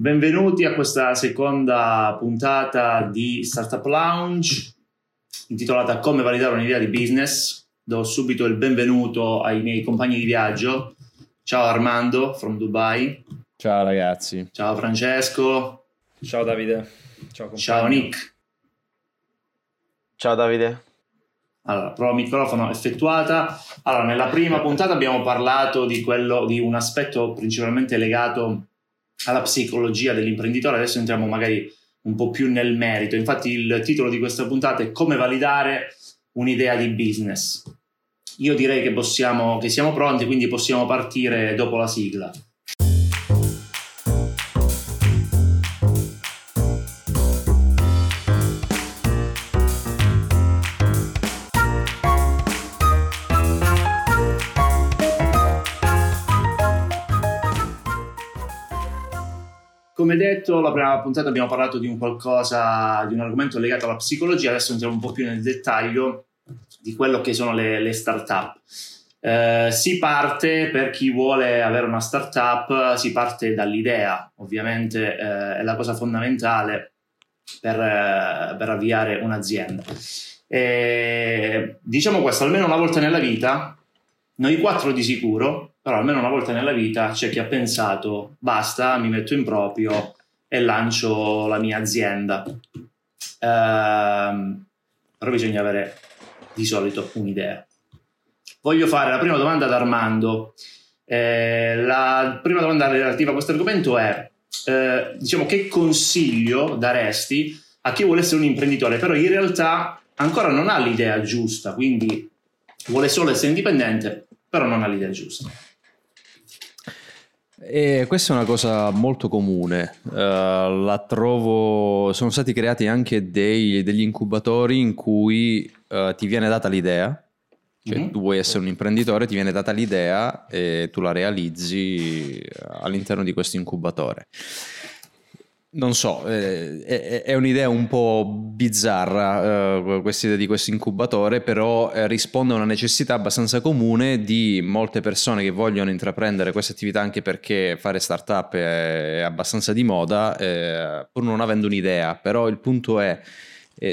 Benvenuti a questa seconda puntata di Startup Lounge intitolata Come validare un'idea di business. Do subito il benvenuto ai miei compagni di viaggio. Ciao Armando from Dubai. Ciao ragazzi. Ciao Francesco. Ciao Davide. Ciao, Ciao Nick. Ciao Davide. Allora, prova microfono effettuata. Allora, nella prima puntata abbiamo parlato di, quello, di un aspetto principalmente legato alla psicologia dell'imprenditore, adesso entriamo magari un po' più nel merito. Infatti il titolo di questa puntata è Come validare un'idea di business. Io direi che, possiamo, che siamo pronti, quindi possiamo partire dopo la sigla. Come detto, la prima puntata abbiamo parlato di un qualcosa, di un argomento legato alla psicologia, adesso entriamo un po' più nel dettaglio di quello che sono le, le start-up. Eh, si parte per chi vuole avere una startup, si parte dall'idea, ovviamente eh, è la cosa fondamentale per, eh, per avviare un'azienda. E, diciamo questo, almeno una volta nella vita, noi quattro di sicuro però almeno una volta nella vita c'è chi ha pensato basta, mi metto in proprio e lancio la mia azienda. Ehm, però bisogna avere di solito un'idea. Voglio fare la prima domanda ad Armando. Eh, la prima domanda relativa a questo argomento è, eh, diciamo, che consiglio daresti a chi vuole essere un imprenditore, però in realtà ancora non ha l'idea giusta, quindi vuole solo essere indipendente, però non ha l'idea giusta. E questa è una cosa molto comune, uh, la trovo, sono stati creati anche dei, degli incubatori in cui uh, ti viene data l'idea, cioè mm-hmm. tu vuoi essere un imprenditore, ti viene data l'idea e tu la realizzi all'interno di questo incubatore. Non so, eh, è, un'idea un po' bizzarra eh, questa idea di questo incubatore, però eh, risponde a una necessità abbastanza comune di molte persone che vogliono intraprendere questa attività anche perché fare startup è, abbastanza di moda, pur non avendo un'idea. Però il punto è,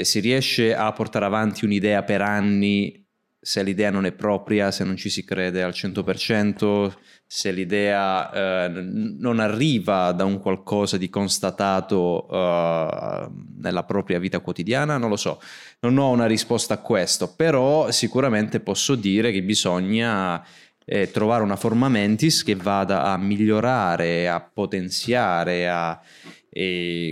si riesce a portare avanti un'idea per anni se l'idea non è propria, se non ci si crede al 100%, se l'idea eh, non arriva da un qualcosa di constatato eh, nella propria vita quotidiana, non lo so, non ho una risposta a questo, però sicuramente posso dire che bisogna eh, trovare una forma mentis che vada a migliorare, a potenziare, a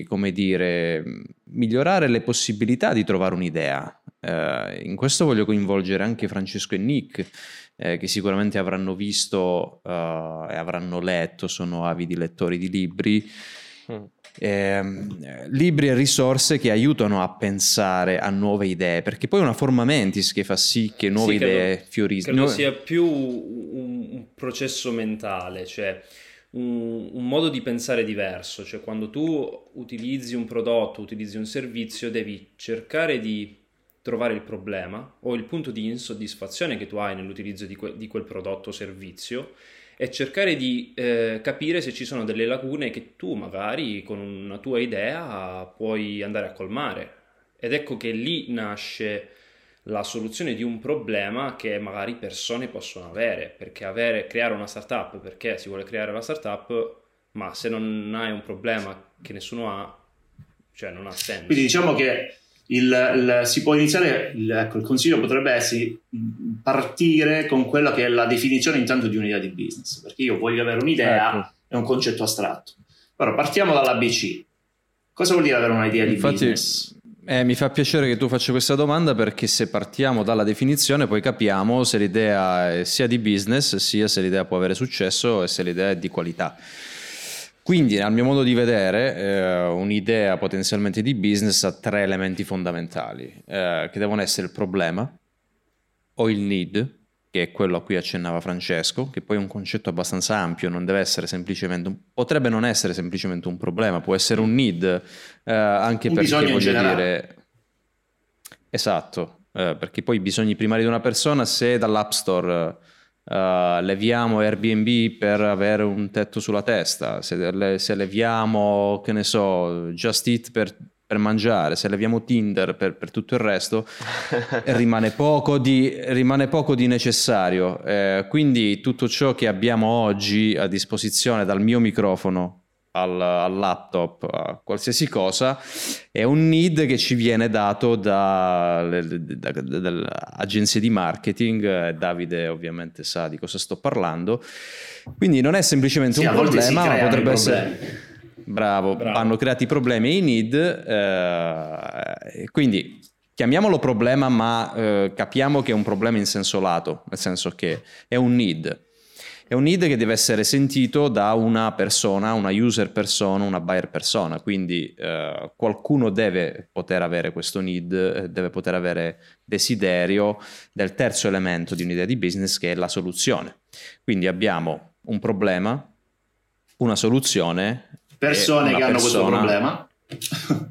come dire, migliorare le possibilità di trovare un'idea. Eh, in questo voglio coinvolgere anche Francesco e Nick eh, che sicuramente avranno visto uh, e avranno letto, sono avidi lettori di libri. Mm. Eh, libri e risorse che aiutano a pensare a nuove idee, perché poi è una forma mentis che fa sì che nuove sì, idee fioriscano. Credo sia più un, un processo mentale, cioè un, un, modo di pensare diverso, cioè quando tu utilizzi un prodotto, utilizzi un servizio, devi cercare di trovare il problema o il punto di insoddisfazione che tu hai nell'utilizzo di, que- di quel prodotto o servizio e cercare di eh, capire se ci sono delle lacune che tu magari con una tua idea puoi andare a colmare. Ed ecco che lì nasce la soluzione di un problema che magari persone possono avere, perché avere, creare una startup, perché si vuole creare la startup, ma se non hai un problema che nessuno ha, cioè non ha senso. Quindi diciamo che il, il, si può iniziare, il, ecco, il consiglio potrebbe essere partire con quella che è la definizione intanto di un'idea di business, perché io voglio avere un'idea, ecco. è un concetto astratto. Però partiamo dall'ABC. Cosa vuol dire avere un'idea Infatti, di business? Eh, mi fa piacere che tu faccia questa domanda perché se partiamo dalla definizione poi capiamo se l'idea è sia di business sia se l'idea può avere successo e se l'idea è di qualità. Quindi, al mio modo di vedere, eh, un'idea potenzialmente di business ha tre elementi fondamentali, eh, che devono essere il problema o il need, che è quello a cui accennava Francesco, che poi è un concetto abbastanza ampio, non deve essere semplicemente un, potrebbe non essere semplicemente un problema, può essere un need, eh, anche un perché voglio dire... Esatto, eh, perché poi i bisogni primari di una persona, se dall'App Store Uh, leviamo Airbnb per avere un tetto sulla testa, se, le, se leviamo, che ne so, Just Eat per, per mangiare, se leviamo Tinder per, per tutto il resto, rimane, poco di, rimane poco di necessario. Eh, quindi tutto ciò che abbiamo oggi a disposizione dal mio microfono al, al, laptop, a qualsiasi cosa, è un need che ci viene dato dalle da, da, da, agenzie di marketing. Davide ovviamente sa di cosa sto parlando. Quindi non è semplicemente sì, un problema, ma potrebbe essere... Bravo, Bravo, hanno creato i problemi i need, eh, quindi chiamiamolo problema, ma eh, capiamo che è un problema in senso lato, nel senso che è un need è un need che deve essere sentito da una persona, una user persona, una buyer persona, quindi eh, qualcuno deve poter avere questo need, eh, deve poter avere desiderio del terzo elemento di un'idea di business che è la soluzione. Quindi abbiamo un problema, una soluzione. Persone che hanno questo problema.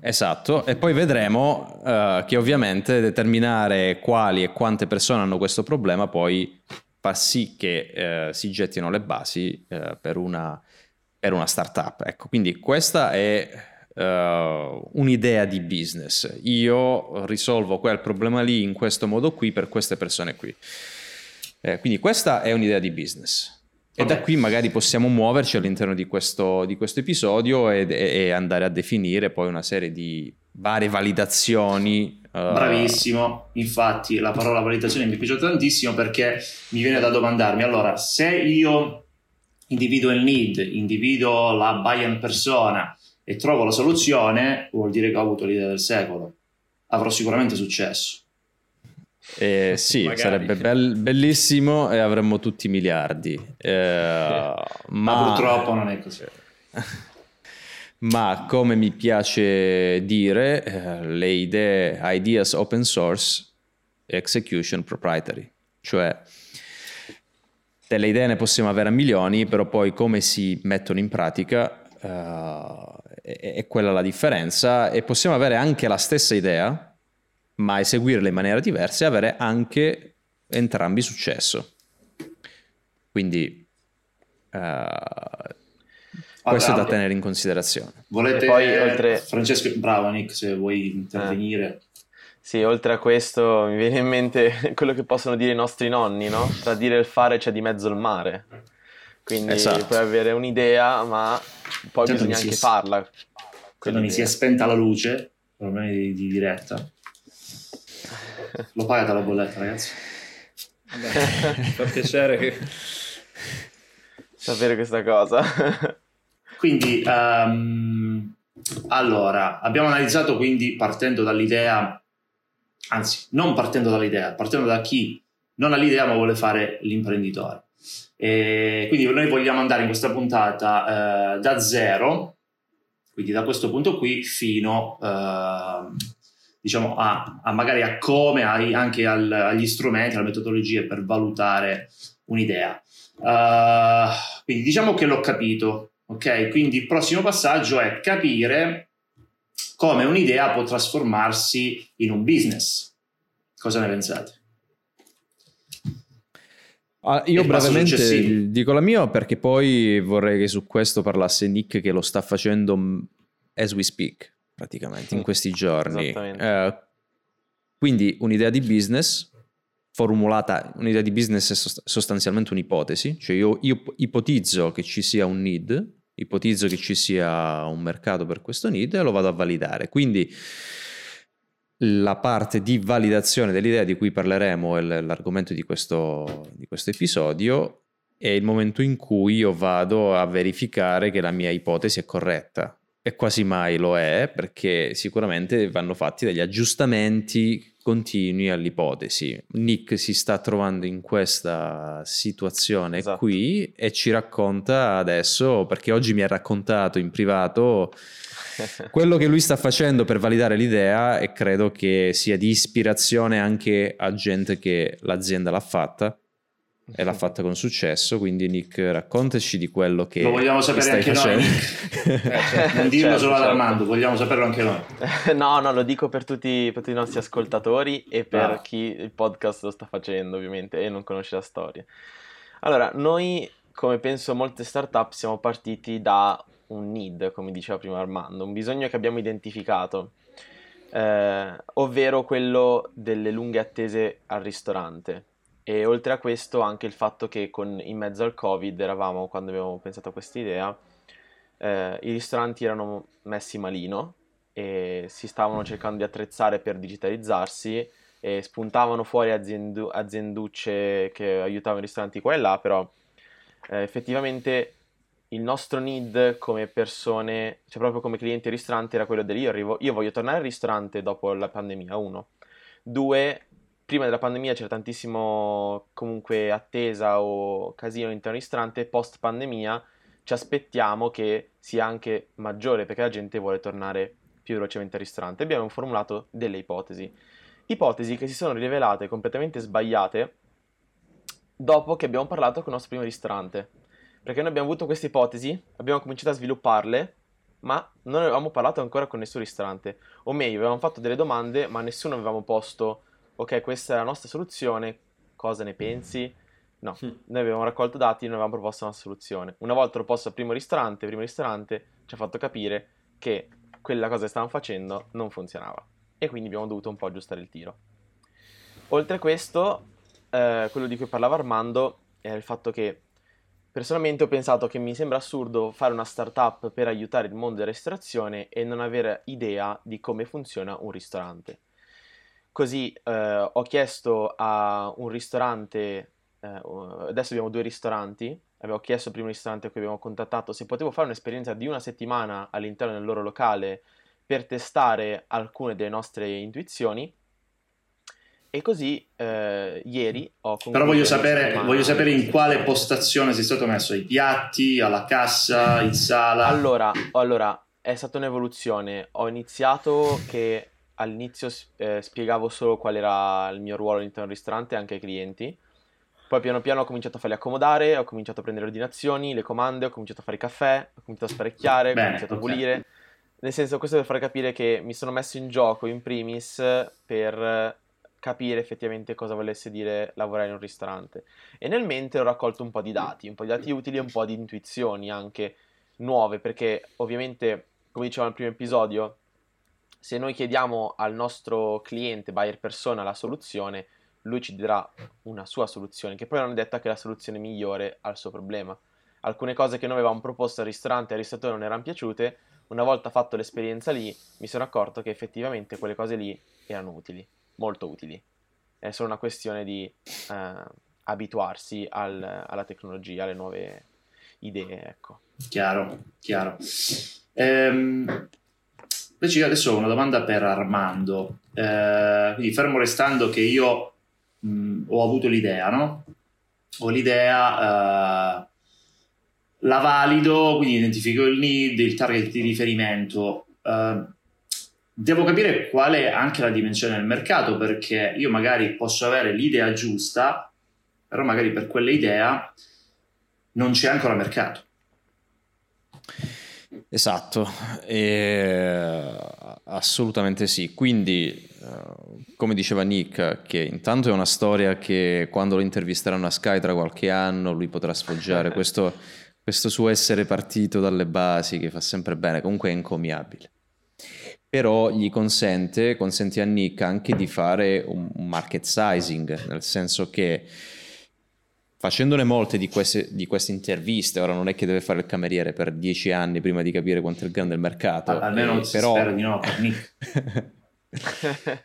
esatto, e poi vedremo uh, che ovviamente determinare quali e quante persone hanno questo problema poi far sì che eh, si gettino le basi eh, per, una, per, una, startup. Ecco, quindi questa è uh, un'idea di business. Io risolvo quel problema lì in questo modo qui per queste persone qui. Eh, quindi questa è un'idea di business. E da qui magari possiamo muoverci all'interno di questo, di questo episodio e, e, andare a definire poi una serie di varie validazioni Uh, Bravissimo, infatti la parola validazione mi piace tantissimo perché mi viene da domandarmi, allora se io individuo il need, individuo la buy-in persona e trovo la soluzione, vuol dire che ho avuto l'idea del secolo. Avrò sicuramente successo. Eh, sì, Magari. sarebbe bell- bellissimo e avremmo tutti miliardi. Eh, ma... ma purtroppo non è così. ma come mi piace dire, eh, le idee, ideas open source, execution proprietary, cioè delle idee ne possiamo avere a milioni, però poi come si mettono in pratica uh, è, è, quella la differenza e possiamo avere anche la stessa idea, ma eseguirla in maniera diversa e avere anche entrambi successo. Quindi uh, questo è da tenere in considerazione. Volete, poi, oltre... Francesco, bravo Nick, se vuoi intervenire. Eh. Sì, oltre a questo mi viene in mente quello che possono dire i nostri nonni, no? Tra dire e il fare c'è di mezzo il mare. Quindi esatto. puoi avere un'idea, ma poi certo bisogna anche farla. Quando mi si è spenta la luce, problemi di, di diretta. L'ho pagata la bolletta, ragazzi. Vabbè, fa piacere che... sapere questa cosa. Quindi, um, allora, abbiamo analizzato quindi partendo dall'idea, anzi, non partendo dall'idea, partendo da chi non ha l'idea ma vuole fare l'imprenditore. E quindi noi vogliamo andare in questa puntata eh, da zero, quindi da questo punto qui, fino eh, diciamo a, a, magari a come, ai, anche al, agli strumenti, alle metodologie per valutare un'idea. Uh, quindi diciamo che l'ho capito, Ok, quindi il prossimo passaggio è capire come un'idea può trasformarsi in un business. Cosa ne pensate? Ah, io brevemente dico la mia perché poi vorrei che su questo parlasse Nick che lo sta facendo as we speak praticamente in questi giorni. Eh, quindi un'idea di business formulata, un'idea di business è sostanzialmente un'ipotesi, cioè io, io ipotizzo che ci sia un need, ipotizzo che ci sia un mercato per questo need e lo vado a validare. Quindi la parte di validazione dell'idea di cui parleremo è l'argomento di questo, di questo episodio è il momento in cui io vado a verificare che la mia ipotesi è corretta e quasi mai lo è perché sicuramente vanno fatti degli aggiustamenti continui all'ipotesi. Nick si sta trovando in questa situazione esatto. qui e ci racconta adesso, perché oggi mi ha raccontato in privato quello che lui sta facendo per validare l'idea e credo che sia di ispirazione anche a gente che l'azienda l'ha fatta e l'ha fatta con successo. Quindi, Nick, raccontaci di quello che lo vogliamo sapere anche facendo. noi. eh, certo. Non dirlo certo, solo ad certo. Armando, vogliamo saperlo anche noi. no, no, lo dico per tutti, per tutti i nostri ascoltatori e per ah. chi il podcast lo sta facendo, ovviamente, e non conosce la storia. Allora, noi, come penso molte startup, siamo partiti da un need, come diceva prima Armando, un bisogno che abbiamo identificato, eh, ovvero quello delle lunghe attese al ristorante. E oltre a questo anche il fatto che con, in mezzo al Covid eravamo, quando abbiamo pensato a questa idea, eh, i ristoranti erano messi malino e si stavano cercando di attrezzare per digitalizzarsi e spuntavano fuori aziendu- azienducce che aiutavano i ristoranti qua e là, però eh, effettivamente il nostro need come persone, cioè proprio come clienti al ristorante, era quello del io arrivo, io voglio tornare al ristorante dopo la pandemia, uno. Due, prima della pandemia c'era tantissimo comunque attesa o casino all'interno ristorante, post pandemia ci aspettiamo che sia anche maggiore perché la gente vuole tornare più velocemente al ristorante. Abbiamo formulato delle ipotesi. Ipotesi che si sono rivelate completamente sbagliate dopo che abbiamo parlato con il nostro primo ristorante. Perché noi abbiamo avuto queste ipotesi, abbiamo cominciato a svilupparle, ma non avevamo parlato ancora con nessun ristorante. O meglio, avevamo fatto delle domande, ma nessuno avevamo posto, ok, questa è la nostra soluzione, cosa ne pensi? No, mm. noi avevamo raccolto dati e non avevamo proposto una soluzione. Una volta proposto al primo ristorante, il primo ristorante ci ha fatto capire che quella cosa che stavamo facendo non funzionava. E quindi abbiamo dovuto un po' aggiustare il tiro. Oltre a questo, eh, quello di cui parlava Armando è il fatto che personalmente ho pensato che mi sembra assurdo fare una startup per aiutare il mondo della ristorazione e non avere idea di come funziona un ristorante. Così eh, ho chiesto a un ristorante eh, adesso abbiamo due ristoranti, avevo chiesto al primo ristorante a cui abbiamo contattato se potevo fare un'esperienza di una settimana all'interno del loro locale per testare alcune delle nostre intuizioni. E così eh, ieri ho Però voglio sapere, voglio sapere in quale postazione sei stato messo, ai piatti, alla cassa, in sala. Allora, allora è stata un'evoluzione. Ho iniziato che all'inizio eh, spiegavo solo qual era il mio ruolo all'interno del ristorante anche ai clienti. Poi piano piano ho cominciato a farli accomodare, ho cominciato a prendere ordinazioni, le comande, ho cominciato a fare caffè, ho cominciato a sparecchiare, ho cominciato a pulire. Nel senso, questo per far capire che mi sono messo in gioco in primis per capire effettivamente cosa volesse dire lavorare in un ristorante. E nel mente ho raccolto un po' di dati, un po' di dati utili e un po' di intuizioni anche nuove, perché ovviamente, come dicevo nel primo episodio, se noi chiediamo al nostro cliente, buyer persona, la soluzione, lui ci darà una sua soluzione, che poi non è detta che è la soluzione migliore al suo problema. Alcune cose che noi avevamo proposto al ristorante e al ristoratore non erano piaciute, una volta fatto l'esperienza lì, mi sono accorto che effettivamente quelle cose lì erano utili, molto utili. È solo una questione di eh, abituarsi al, alla tecnologia, alle nuove idee, ecco. Chiaro, chiaro. Ehm, invece io adesso ho una domanda per Armando. Eh, quindi fermo restando che io mh, ho avuto l'idea, no? Ho l'idea, eh, la valido, quindi identifico il need, il target di riferimento. Eh, devo capire qual è anche la dimensione del mercato perché io magari posso avere l'idea giusta, però magari per quell'idea non c'è ancora mercato. Esatto, e... assolutamente sì. Quindi, eh, come diceva Nick, che intanto è una storia che quando lo intervisteranno a Sky tra qualche anno lui potrà sfoggiare questo, questo suo essere partito dalle basi che fa sempre bene, comunque è incommiabile. Però gli consente, consente a Nick anche di fare un market sizing, nel senso che facendone molte di queste, di queste, interviste, ora non è che deve fare il cameriere per dieci anni prima di capire quanto è grande il mercato. Almeno eh, però... spero di no per Nick.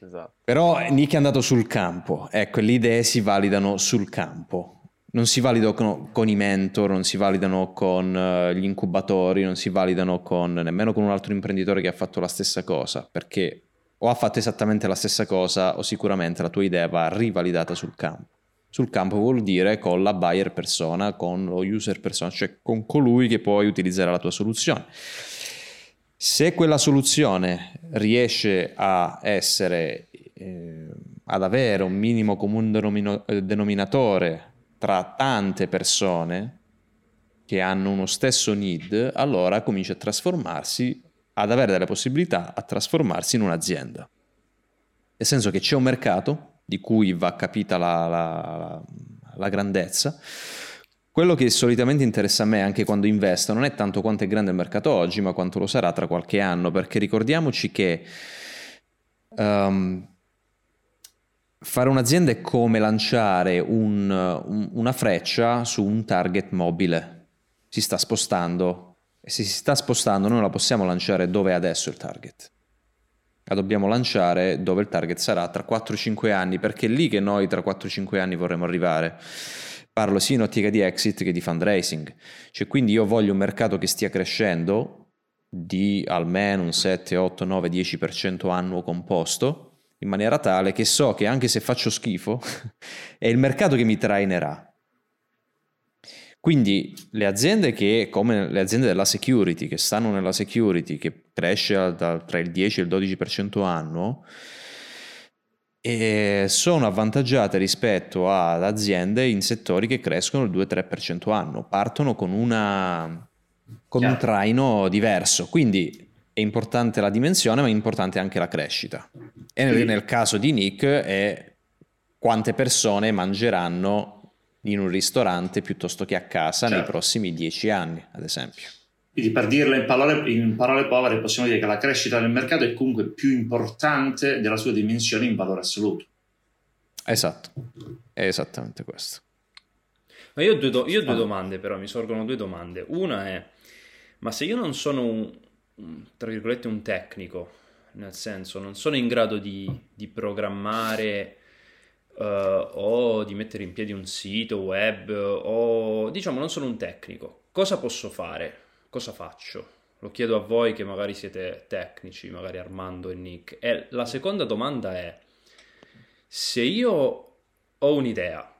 esatto. Però Nick è andato sul campo, ecco, le idee si validano sul campo. Non si validano con, con i mentor, non si validano con uh, gli incubatori, non si validano con, nemmeno con un altro imprenditore che ha fatto la stessa cosa, perché o ha fatto esattamente la stessa cosa o sicuramente la tua idea va rivalidata sul campo sul campo vuol dire con la buyer persona, con lo user persona, cioè con colui che poi utilizzerà la tua soluzione. Se quella soluzione riesce a essere, eh, ad avere un minimo comune denominatore tra tante persone che hanno uno stesso need, allora comincia a trasformarsi, ad avere delle possibilità a trasformarsi in un'azienda. Nel senso che c'è un mercato, di cui va capita la, la, la grandezza. Quello che solitamente interessa a me anche quando investo non è tanto quanto è grande il mercato oggi, ma quanto lo sarà tra qualche anno, perché ricordiamoci che um, fare un'azienda è come lanciare un, un, una freccia su un target mobile. Si sta spostando e se si sta spostando noi la possiamo lanciare dove è adesso il target. La dobbiamo lanciare dove il target sarà tra 4-5 anni, perché è lì che noi tra 4-5 anni vorremmo arrivare. Parlo sia in ottica di exit che di fundraising. Cioè, quindi io voglio un mercato che stia crescendo di almeno un 7, 8, 9, 10% annuo composto, in maniera tale che so che anche se faccio schifo, è il mercato che mi trainerà. Quindi le aziende che, come le aziende della security, che stanno nella security, che cresce tra il 10 e il 12% annuo, e sono avvantaggiate rispetto ad aziende in settori che crescono il 2-3% anno, partono con, una, con un traino diverso, quindi è importante la dimensione ma è importante anche la crescita. E nel, nel caso di Nick è quante persone mangeranno in un ristorante piuttosto che a casa certo. nei prossimi 10 anni, ad esempio. Quindi per dirla in parole, in parole, povere possiamo dire che la crescita del mercato è comunque più importante della sua dimensione in valore assoluto. Esatto, è esattamente questo. Ma io ho due, do- io ho due domande però, mi sorgono due domande. Una è, ma se io non sono un, tra virgolette un tecnico, nel senso non sono in grado di, di programmare uh, o di mettere in piedi un sito web o diciamo non sono un tecnico, cosa posso fare? cosa faccio? Lo chiedo a voi che magari siete tecnici, magari Armando e Nick. E la seconda domanda è, se io ho un'idea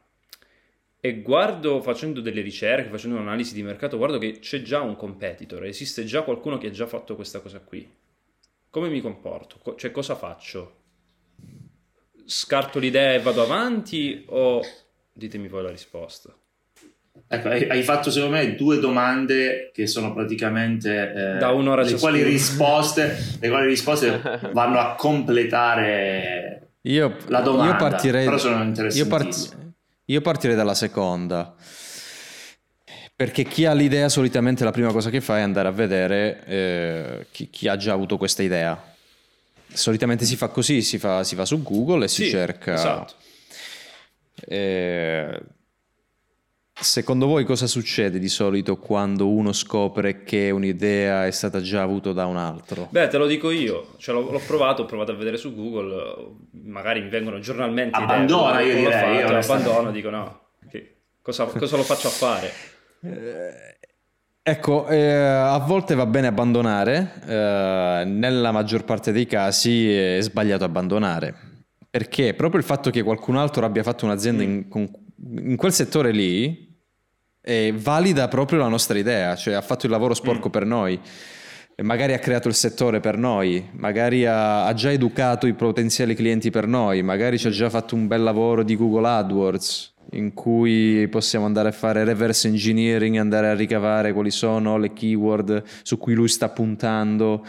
e guardo facendo delle ricerche, facendo un'analisi di mercato, guardo che c'è già un competitor, esiste già qualcuno che ha già fatto questa cosa qui. Come mi comporto? Cioè cosa faccio? Scarto l'idea e vado avanti o ditemi voi la risposta? Ecco, hai, fatto secondo me due domande che sono praticamente eh, da un'ora le quali, risposte, le quali risposte vanno a completare io, la domanda. Io partirei, però sono io, part, io partirei dalla seconda. Perché chi ha l'idea solitamente la prima cosa che fa è andare a vedere eh, chi, chi, ha già avuto questa idea. Solitamente si fa così, si, fa, si va su Google e sì, si cerca... Esatto. Eh, Secondo voi cosa succede di solito quando uno scopre che un'idea è stata già avuta da un altro? Beh, te lo dico io, cioè, l'ho, l'ho, provato, ho provato a vedere su Google, magari mi vengono giornalmente Abbandona, idee. Io direi. Fatto, abbandono, dico no, cosa, cosa, lo faccio a fare? Eh, ecco, eh, a volte va bene abbandonare, eh, nella maggior parte dei casi è sbagliato abbandonare, perché proprio il fatto che qualcun altro abbia fatto un'azienda in, con, in quel settore lì e valida proprio la nostra idea, cioè ha fatto il lavoro sporco mm. per noi, magari ha creato il settore per noi, magari ha, ha, già educato i potenziali clienti per noi, magari ci ha già fatto un bel lavoro di Google AdWords in cui possiamo andare a fare reverse engineering, andare a ricavare quali sono le keyword su cui lui sta puntando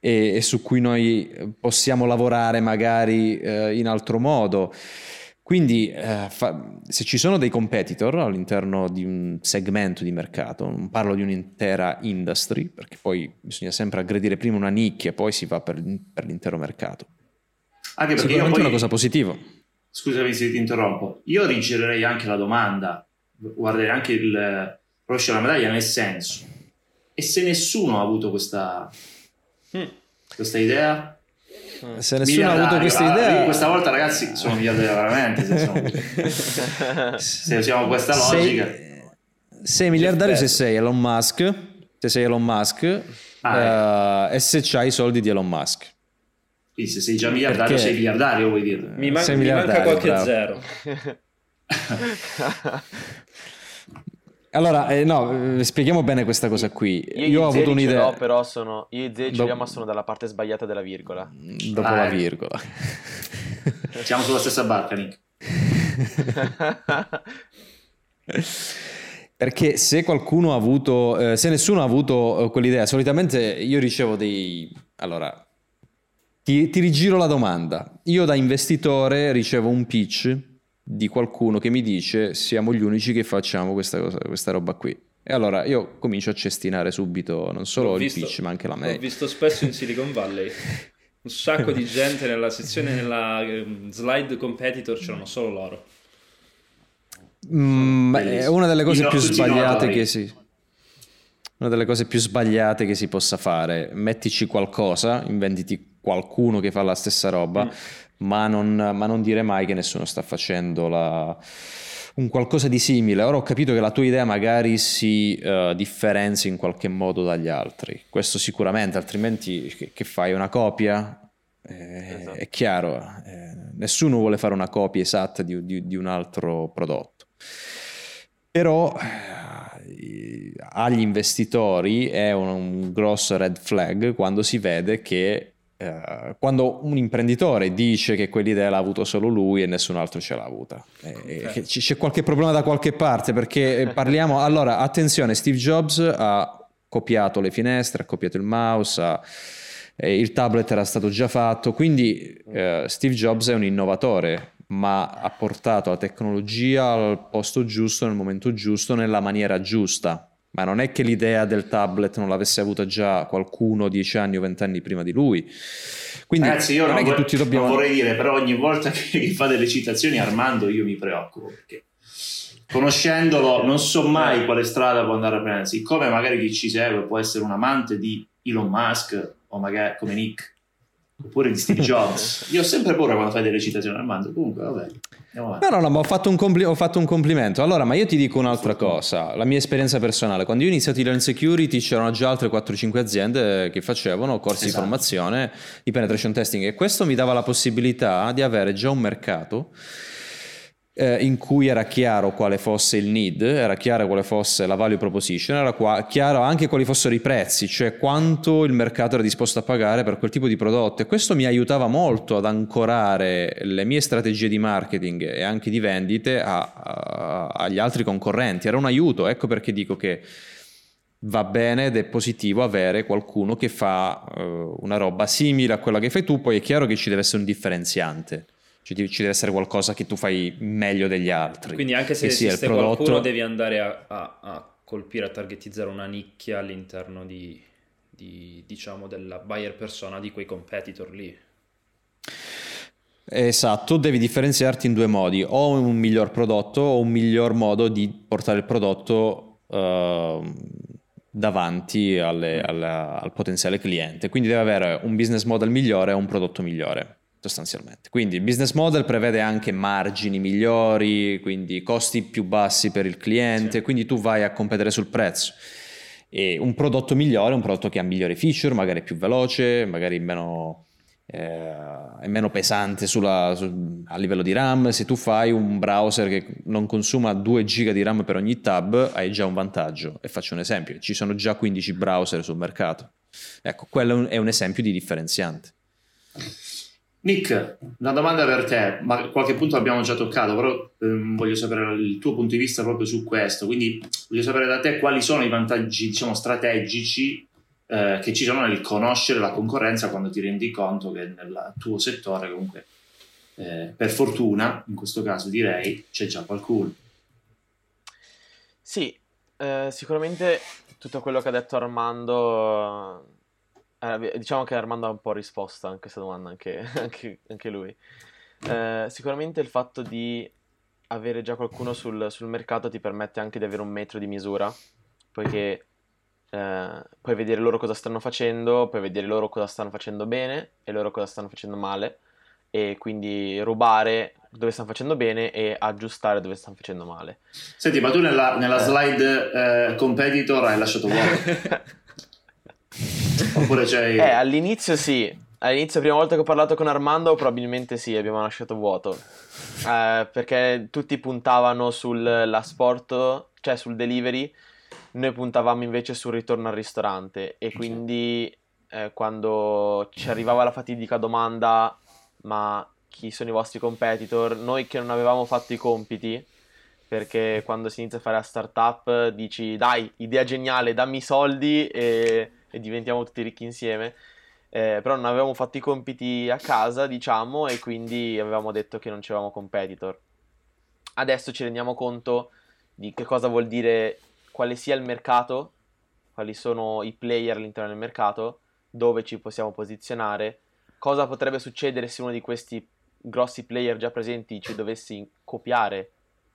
e, e su cui noi possiamo lavorare magari eh, in altro modo. Quindi eh, fa, se ci sono dei competitor all'interno di un segmento di mercato, non parlo di un'intera industry, perché poi bisogna sempre aggredire prima una nicchia e poi si va per, per l'intero mercato. Anche perché Sicuramente poi, è una cosa positiva. Scusami se ti interrompo, io rigirerei anche la domanda, guarderei anche il rovescio della medaglia nel senso, e se nessuno ha avuto questa, mm. questa idea, eh, se nessuno ha avuto questa idea. questa volta ragazzi sono miliardario veramente se, sono... se usiamo questa logica. sei, sei miliardario se sei Elon Musk se sei Elon Musk ah, uh, e se c'hai i soldi di Elon Musk quindi se sei già miliardario Perché? sei miliardario vuoi dire mi, man- mi manca qualche bravo. zero Allora, eh, no, eh, spieghiamo bene questa cosa qui. Io, io ho avuto un'idea. No, però sono. Io e zeri Do... ma sono dalla parte sbagliata della virgola. Dopo ah, la ecco. virgola. Siamo sulla stessa barca, Nick. Perché se qualcuno ha avuto, eh, se nessuno ha avuto eh, quell'idea, solitamente io ricevo dei... Allora, ti, ti rigiro la domanda. Io da investitore ricevo un pitch di qualcuno che mi dice siamo gli unici che facciamo questa, cosa, questa roba qui. E allora io comincio a cestinare subito non solo il pitch ma anche la mail. L'ho visto spesso in Silicon Valley. Un sacco di gente nella sezione, nella ehm, slide competitor c'erano solo loro. Mm, è una delle cose più sbagliate che si una delle cose più sbagliate che si possa fare. Mettici qualcosa, inventiti qualcuno che fa la stessa roba, mm. ma, non, ma, non, dire mai che nessuno sta facendo la, un qualcosa di simile. Ora ho capito che la tua idea magari si uh, differenzia in qualche modo dagli altri. Questo sicuramente, altrimenti che, che fai una copia? Eh, esatto. È chiaro, eh, nessuno vuole fare una copia esatta di, di, di un altro prodotto. Però agli investitori è un, un, grosso red flag quando si vede che eh, quando un imprenditore dice che quell'idea l'ha avuto solo lui e nessun altro ce l'ha avuta. Eh, okay. c'è qualche problema da qualche parte perché parliamo... allora, attenzione, Steve Jobs ha copiato le finestre, ha copiato il mouse, ha, eh, il tablet era stato già fatto, quindi eh, Steve Jobs è un innovatore ma ha portato la tecnologia al posto giusto, nel momento giusto, nella maniera giusta. Ma non è che l'idea del tablet non l'avesse avuta già qualcuno dieci anni o vent'anni prima di lui. Quindi Ragazzi, io non, non, vor- dobbiamo... non vorrei dire, però ogni volta che fa delle citazioni Armando io mi preoccupo perché conoscendolo non so mai quale strada può andare a prendere. Siccome magari chi ci segue può essere un amante di Elon Musk o magari come Nick oppure di Steve Jobs. Io ho sempre paura quando fai delle citazioni Armando. Comunque, vabbè. No, no, no, ma ho fatto, compli- ho fatto, un complimento. Allora, ma io ti dico un'altra cosa, la mia esperienza personale. Quando io ho iniziato in security c'erano già altre 4-5 aziende che facevano corsi esatto. di formazione di penetration testing e questo mi dava la possibilità di avere già un mercato eh, in cui era chiaro quale fosse il need, era chiaro quale fosse la value proposition, era qua, chiaro anche quali fossero i prezzi, cioè quanto il mercato era disposto a pagare per quel tipo di prodotto. E questo mi aiutava molto ad ancorare le mie strategie di marketing e anche di vendite a, a, agli altri concorrenti, era un aiuto, ecco perché dico che va bene ed è positivo avere qualcuno che fa uh, una roba simile a quella che fai tu, poi è chiaro che ci deve essere un differenziante ci deve essere qualcosa che tu fai meglio degli altri. Quindi anche se esiste prodotto... qualcuno devi andare a, a, a, colpire, a targetizzare una nicchia all'interno di, di, diciamo, della buyer persona di quei competitor lì. Esatto, devi differenziarti in due modi, o un miglior prodotto o un miglior modo di portare il prodotto uh, davanti alle, alla, al potenziale cliente. Quindi deve avere un business model migliore e un prodotto migliore sostanzialmente. Quindi il business model prevede anche margini migliori, quindi costi più bassi per il cliente, sì. quindi tu vai a competere sul prezzo. E un prodotto migliore è un prodotto che ha migliori feature, magari più veloce, magari meno, eh, è meno pesante sulla, su, a livello di RAM. Se tu fai un browser che non consuma 2 GB di RAM per ogni tab, hai già un vantaggio. E faccio un esempio, ci sono già 15 browser sul mercato. Ecco, quello è un esempio di differenziante. Nick, una domanda per te, ma qualche punto l'abbiamo già toccato, però ehm, voglio sapere il tuo punto di vista proprio su questo. Quindi voglio sapere da te quali sono i vantaggi, diciamo, strategici eh, che ci sono nel conoscere la concorrenza quando ti rendi conto che nel tuo settore comunque, eh, per fortuna, in questo caso direi, c'è già qualcuno. Sì, eh, sicuramente tutto quello che ha detto Armando eh, diciamo che Armando ha un po' risposto a questa domanda, anche, anche, anche lui. Eh, sicuramente il fatto di avere già qualcuno sul, sul, mercato ti permette anche di avere un metro di misura, poiché eh, puoi vedere loro cosa stanno facendo, puoi vedere loro cosa stanno facendo bene e loro cosa stanno facendo male, e quindi rubare dove stanno facendo bene e aggiustare dove stanno facendo male. Senti, ma tu nella, nella slide eh, competitor hai lasciato vuoto. Oppure c'hai... Eh, all'inizio sì. All'inizio, la prima volta che ho parlato con Armando, probabilmente sì, abbiamo lasciato vuoto. Eh, perché tutti puntavano sull'asporto, cioè sul delivery, noi puntavamo invece sul ritorno al ristorante. E quindi eh, quando ci arrivava la fatidica domanda, ma chi sono i vostri competitor? Noi che non avevamo fatto i compiti, perché quando si inizia a fare la startup dici dai, idea geniale, dammi i soldi e e diventiamo tutti ricchi insieme. Eh, però non avevamo fatto i compiti a casa, diciamo, e quindi avevamo detto che non c'eravamo competitor. adesso ci rendiamo conto di che cosa vuol dire, quale sia il mercato, quali sono i player all'interno del mercato, dove ci possiamo posizionare, cosa potrebbe succedere se uno di questi grossi player già presenti ci dovessi copiare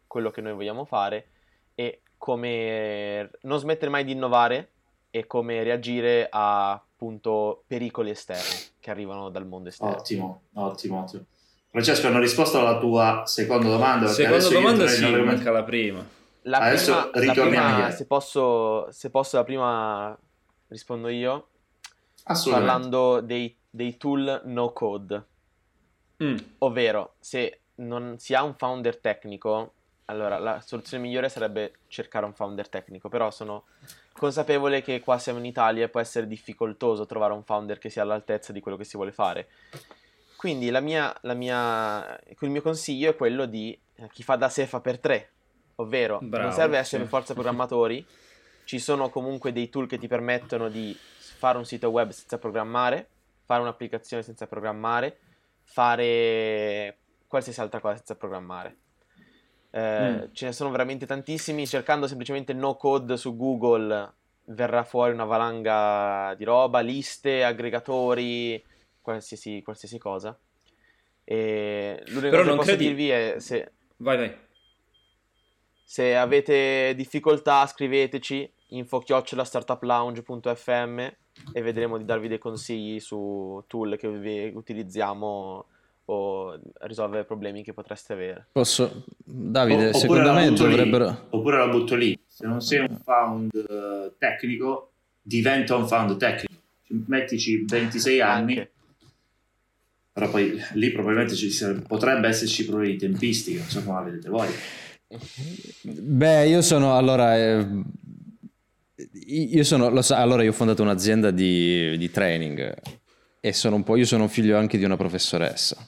quello che noi vogliamo fare e come non smettere mai di innovare e come reagire a appunto pericoli esterni che arrivano dal mondo esterno. Ottimo, ottimo, ottimo. Francesco, hanno risposto alla tua seconda domanda. Seconda domanda sì, manca la prima. La adesso prima, ritorniamo la prima, se posso, se posso la prima rispondo io. Parlando dei, dei tool no code. Mm. Ovvero, se non si ha un founder tecnico, allora la soluzione migliore sarebbe cercare un founder tecnico, però sono consapevole che qua siamo in Italia e può essere difficoltoso trovare un founder che sia all'altezza di quello che si vuole fare. Quindi la mia, la mia, il mio consiglio è quello di eh, chi fa da sé fa per tre, ovvero Bravo, non serve essere per forza programmatori, ci sono comunque dei tool che ti permettono di fare un sito web senza programmare, fare un'applicazione senza programmare, fare qualsiasi altra cosa senza programmare. Eh, mm. Ce ne sono veramente tantissimi. Cercando semplicemente no code su Google verrà fuori una valanga di roba, liste, aggregatori, qualsiasi, qualsiasi cosa. E l'unica Però cosa che posso credi... dirvi è se... Vai, vai. Se avete difficoltà scriveteci info-startuplounge.fm e vedremo di darvi dei consigli su tool che utilizziamo o risolvere problemi che potreste avere. Posso, Davide, o, secondo me dovrebbero... Lì, oppure la butto lì, se non sei un found uh, tecnico, diventa un found tecnico. Mettici 26 anni, però poi lì probabilmente ci, potrebbe esserci problemi di tempistica, non so come la vedete voi. Beh, io sono allora... Eh, io sono, lo so, allora io ho fondato un'azienda di, di training e sono un po', io sono figlio anche di una professoressa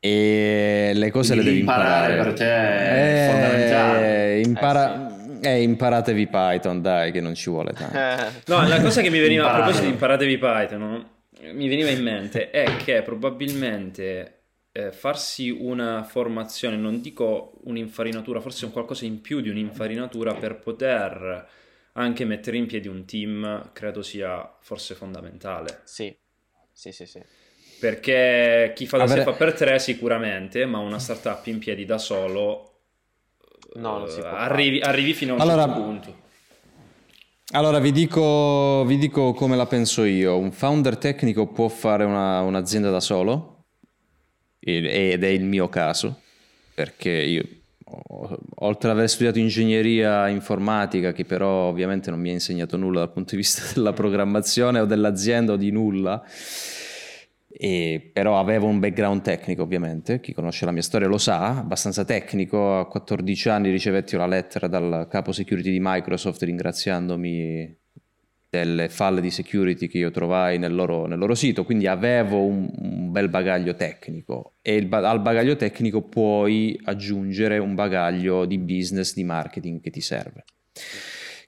e le cose Quindi le devi imparare. per te è eh, fondamentale. Impara- eh, sì. eh, imparatevi Python, dai, che non ci vuole tanto. no, la cosa che mi veniva Imparate. a proposito di imparatevi Python, mi veniva in mente è che probabilmente eh, farsi una formazione, non dico un'infarinatura, forse un qualcosa in più di un'infarinatura per poter anche mettere in piedi un team, credo sia forse fondamentale. Sì, sì, sì, sì. Perché chi fa da Avere... sé fa per tre sicuramente, ma una startup in piedi da solo no, uh, arrivi, arrivi, fino a un allora, certo punto. Allora vi dico, vi dico, come la penso io. Un founder tecnico può fare una, un'azienda da solo, ed è il mio caso, perché io oltre ad aver studiato ingegneria informatica, che però ovviamente non mi ha insegnato nulla dal punto di vista della programmazione o dell'azienda o di nulla, e, però avevo un background tecnico ovviamente, chi conosce la mia storia lo sa, abbastanza tecnico, a 14 anni ricevetti una lettera dal capo security di Microsoft ringraziandomi delle falle di security che io trovai nel loro, nel loro sito, quindi avevo un, un bel bagaglio tecnico. E il, al bagaglio tecnico puoi aggiungere un bagaglio di business, di marketing che ti serve.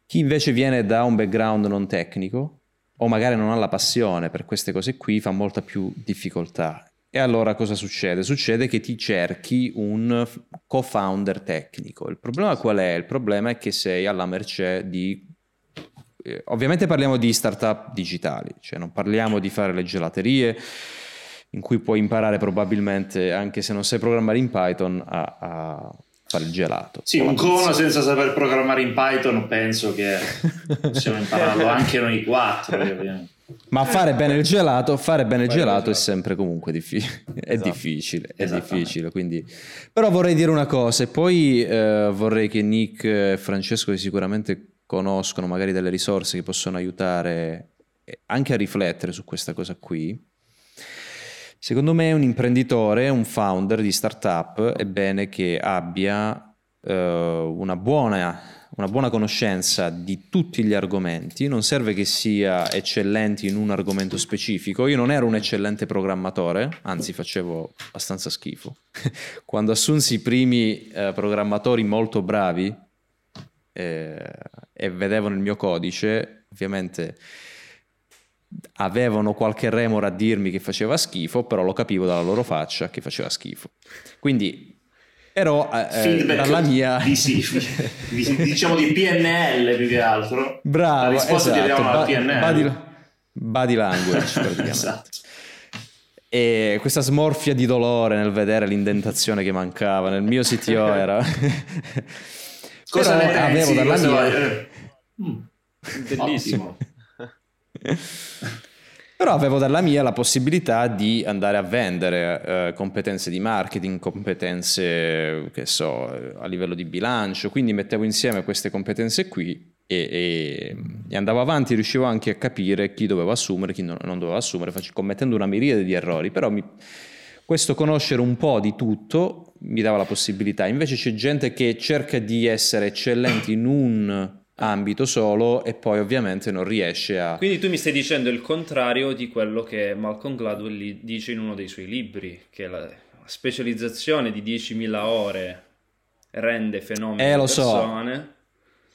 Chi invece viene da un background non tecnico, o magari non ha la passione per queste cose qui, fa molta più difficoltà. E allora cosa succede? Succede che ti cerchi un co-founder tecnico. Il problema qual è? Il problema è che sei alla mercé di... Eh, ovviamente parliamo di startup digitali, cioè non parliamo di fare le gelaterie in cui puoi imparare probabilmente, anche se non sai programmare in Python, a, a fare il gelato. Sì, un cono senza saper programmare in Python penso che possiamo impararlo anche noi quattro. Ma fare bene il gelato, fare bene il gelato è sempre comunque difficile. È esatto. difficile, è difficile. Quindi... Però vorrei dire una cosa, e poi eh, vorrei che Nick e Francesco, che sicuramente conoscono magari delle risorse che possono aiutare eh, anche a riflettere su questa cosa qui Secondo me un imprenditore, un founder di startup è bene che abbia eh, una, buona, una buona conoscenza di tutti gli argomenti, non serve che sia eccellente in un argomento specifico. Io non ero un eccellente programmatore, anzi facevo abbastanza schifo. Quando assunsi i primi eh, programmatori molto bravi eh, e vedevano il mio codice, ovviamente avevano qualche remora a dirmi che faceva schifo, però lo capivo dalla loro faccia che faceva schifo. Quindi Però eh, dalla mia... Di, sì, di, diciamo di PNL più che altro. Bravo, La risposta esatto, ba- PNL. Body, body language praticamente. esatto. E questa smorfia di dolore nel vedere l'indentazione che mancava nel mio CTO era... Cosa ne pensi? avevo dalla mia... vai- Mm, Bellissimo. Però avevo dalla mia la possibilità di andare a vendere eh, competenze di marketing, competenze, che so, a livello di bilancio, quindi mettevo insieme queste competenze qui e, e- e andavo avanti, riuscivo anche a capire chi dovevo assumere, chi non, non dovevo assumere, fac- commettendo una miriade di errori, però mi- questo conoscere un po' di tutto mi dava la possibilità. Invece c'è gente che cerca di essere eccellenti in un ambito solo e poi ovviamente non riesce a... Quindi tu mi stai dicendo il contrario di quello che Malcolm Gladwell dice in uno dei suoi libri, che la specializzazione di 10.000 ore rende fenomeni Eh, lo so. persone.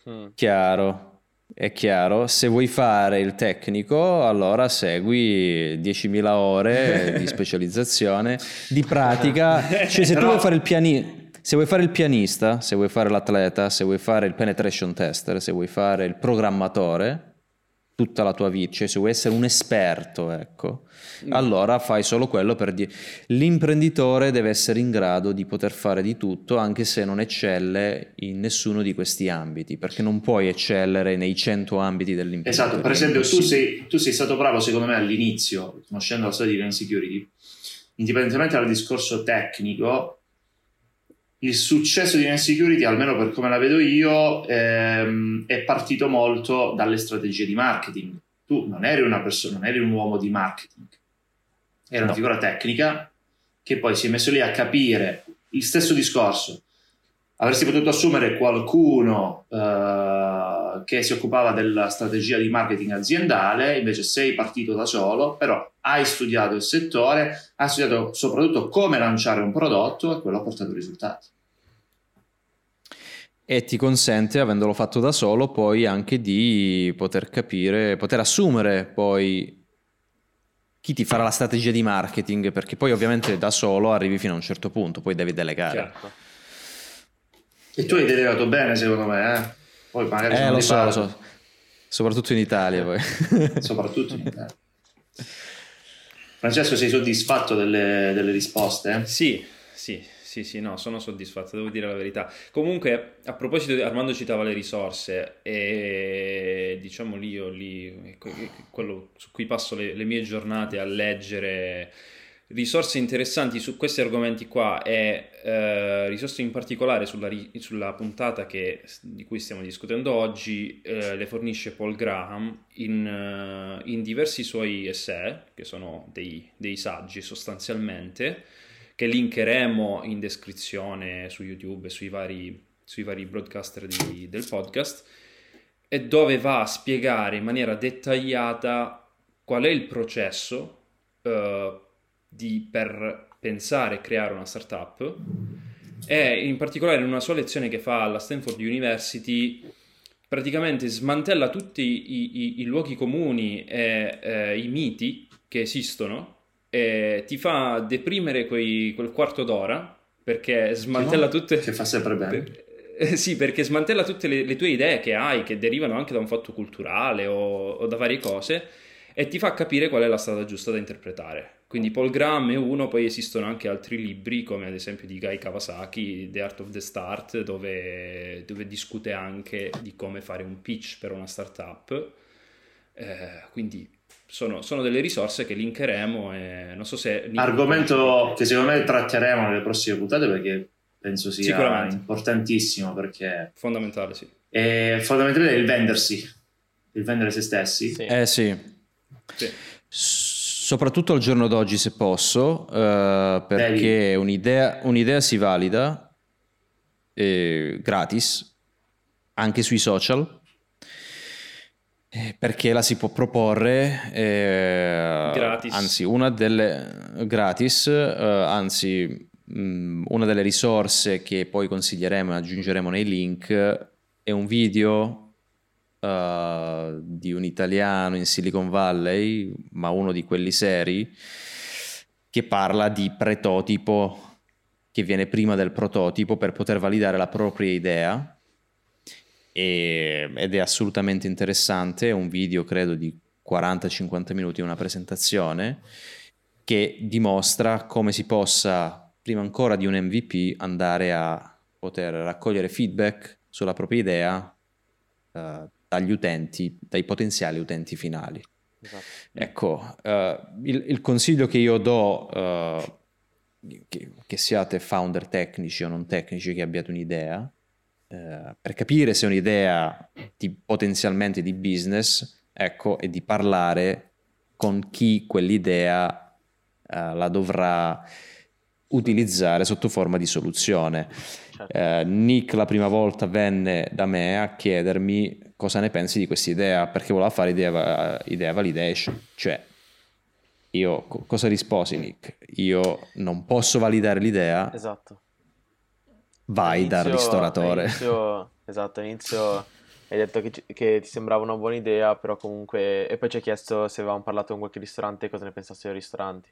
Mm. Chiaro, è chiaro. Se vuoi fare il tecnico, allora segui 10.000 ore di specializzazione, di pratica. Cioè, se tu vuoi fare il pianista, se vuoi fare il pianista, se vuoi fare l'atleta, se vuoi fare il penetration tester, se vuoi fare il programmatore, tutta la tua vita, cioè se vuoi essere un esperto, ecco, allora fai solo quello per dire. L'imprenditore deve essere in grado di poter fare di tutto, anche se non eccelle in nessuno di questi ambiti, perché non puoi eccellere nei 100 ambiti dell'imprenditoria. Esatto, per esempio tu sei, tu sei stato bravo secondo me all'inizio, conoscendo la storia di Run Security, indipendentemente dal discorso tecnico, il successo di Run Security, almeno per come la vedo io, ehm, è partito molto dalle strategie di marketing. Tu non eri una persona, non eri un uomo di marketing, eri una figura tecnica che poi si è messo lì a capire il stesso discorso. Avresti potuto assumere qualcuno eh, che si occupava della strategia di marketing aziendale, invece sei partito da solo, però hai studiato il settore, hai studiato soprattutto come lanciare un prodotto e quello ha portato risultati. E ti consente, avendolo fatto da solo, poi anche di poter capire, poter assumere poi chi ti farà la strategia di marketing, perché poi ovviamente da solo arrivi fino a un certo punto, poi devi delegare. Chiaro. E tu hai delegato bene, secondo me, eh? Poi magari Eh, non lo so, lo so. Soprattutto in Italia poi. Soprattutto in Italia. Francesco, sei soddisfatto delle, delle risposte? Sì, sì, sì, sì, no, sono soddisfatto, devo dire la verità. Comunque, a proposito, di, Armando citava le risorse e diciamo lì, io lì, que- quello su cui passo le, le mie giornate a leggere risorse interessanti su questi argomenti qua e eh, risorse in particolare sulla, sulla puntata che- di cui stiamo discutendo oggi eh, le fornisce Paul Graham in, eh, in diversi suoi essay, che sono dei, dei saggi sostanzialmente, che linkeremo in descrizione su YouTube e sui vari, sui vari broadcaster di- del podcast, e dove va a spiegare in maniera dettagliata qual è il processo eh, di- per pensare e creare una startup e in particolare in una sua lezione che fa alla Stanford University praticamente smantella tutti i, i- i luoghi comuni e eh, i miti che esistono e ti fa deprimere quei- quel quarto d'ora perché smantella tutte Che fa sempre bene. per- eh, sì, perché smantella tutte le, le tue idee che hai, che derivano anche da un fatto culturale o, o da varie cose, e ti fa capire qual è la strada giusta da interpretare. Quindi Paul Graham è uno, poi esistono anche altri libri, come ad esempio di Guy Kawasaki, The Art of the Start, dove, dove discute anche di come fare un pitch per una startup. Eh, quindi sono, sono delle risorse che linkeremo e non so se... Argomento che secondo me tratteremo nelle prossime puntate perché penso sia importantissimo perché Fondamentale, sì. è fondamentale il vendersi, il vendere se stessi. Sì. Eh sì. Sì. Soprattutto al giorno d'oggi se posso, eh, perché un'idea, un'idea si valida eh, gratis anche sui social. eh, Perché la si può proporre eh, Gratis. anzi una delle gratis, eh, anzi mh, una delle risorse che poi consiglieremo e aggiungeremo nei link è un video uh, di un italiano in Silicon Valley, ma uno di quelli seri, che parla di prototipo che viene prima del prototipo per poter validare la propria idea. E, ed è assolutamente interessante, è un video credo di 40-50 minuti, una presentazione che dimostra come si possa, prima ancora di un MVP, andare a poter raccogliere feedback sulla propria idea uh, dagli utenti, dai potenziali utenti finali. Esatto. Ecco, uh, il, il, consiglio che io do uh, che, che, siate founder tecnici o non tecnici, che abbiate un'idea, eh, per capire se è un'idea di, potenzialmente di business, ecco, e di parlare con chi quell'idea eh, la dovrà utilizzare sotto forma di soluzione. Certo. Eh, Nick la prima volta venne da me a chiedermi cosa ne pensi di questa idea, perché voleva fare idea, idea validation, cioè io cosa risposi Nick? Io non posso validare l'idea. Esatto. Vai inizio, dal ristoratore. Inizio, esatto, all'inizio hai detto che, che, ti sembrava una buona idea, però comunque... E poi ci hai chiesto se avevamo parlato con qualche ristorante e cosa ne pensassi dei ristoranti.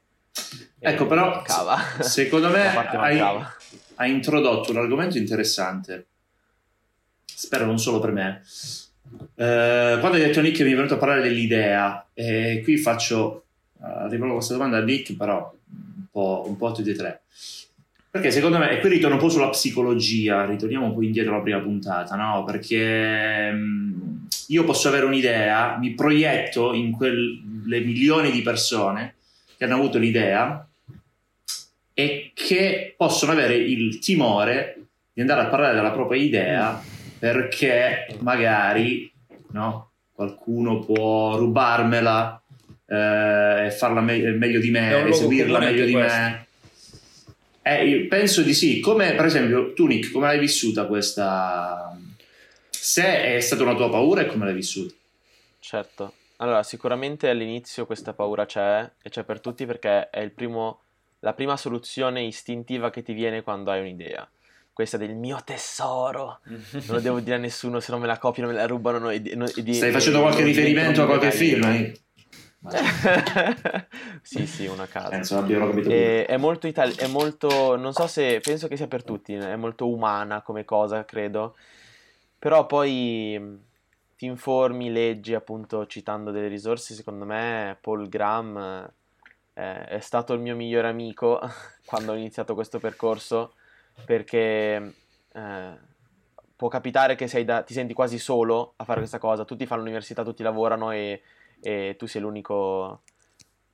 Ecco, e però mancava. secondo me hai, hai, introdotto un argomento interessante. Spero non solo per me. Eh, quando hai detto Nick mi è venuto a parlare dell'idea, e qui faccio arrivo a questa domanda a Nick, però un po', un po' tutti e tre. Perché secondo me, e qui ritorno un po' sulla psicologia, ritorniamo un po' indietro alla prima puntata, no? Perché mh, io posso avere un'idea, mi proietto in quelle milioni di persone che hanno avuto l'idea e che possono avere il timore di andare a parlare della propria idea perché magari no, qualcuno può rubarmela eh, farla me- meglio di me, eseguirla meglio di questo. me. Eh, penso di sì. Come per esempio tu, Nick, come l'hai vissuta questa? Se è stata una tua paura e come l'hai vissuta? Certo. Allora, sicuramente all'inizio questa paura c'è e c'è per tutti perché è primo, la prima soluzione istintiva che ti viene quando hai un'idea. Questa del mio tesoro, non lo devo dire a nessuno, se no me la copiano, me la rubano. E, e, Stai facendo qualche riferimento a qualche film? Eh? sì, sì, una casa. Penso. E, è molto italiano, è molto, non so se, penso che sia per tutti, è molto umana come cosa, credo. Però poi ti informi, leggi, appunto, citando delle risorse, secondo me Paul Graham eh, è stato il mio migliore amico quando ho iniziato questo percorso, perché... Eh, può capitare che da, ti senti quasi solo a fare questa cosa, tutti fanno l'università, tutti lavorano e e tu sei l'unico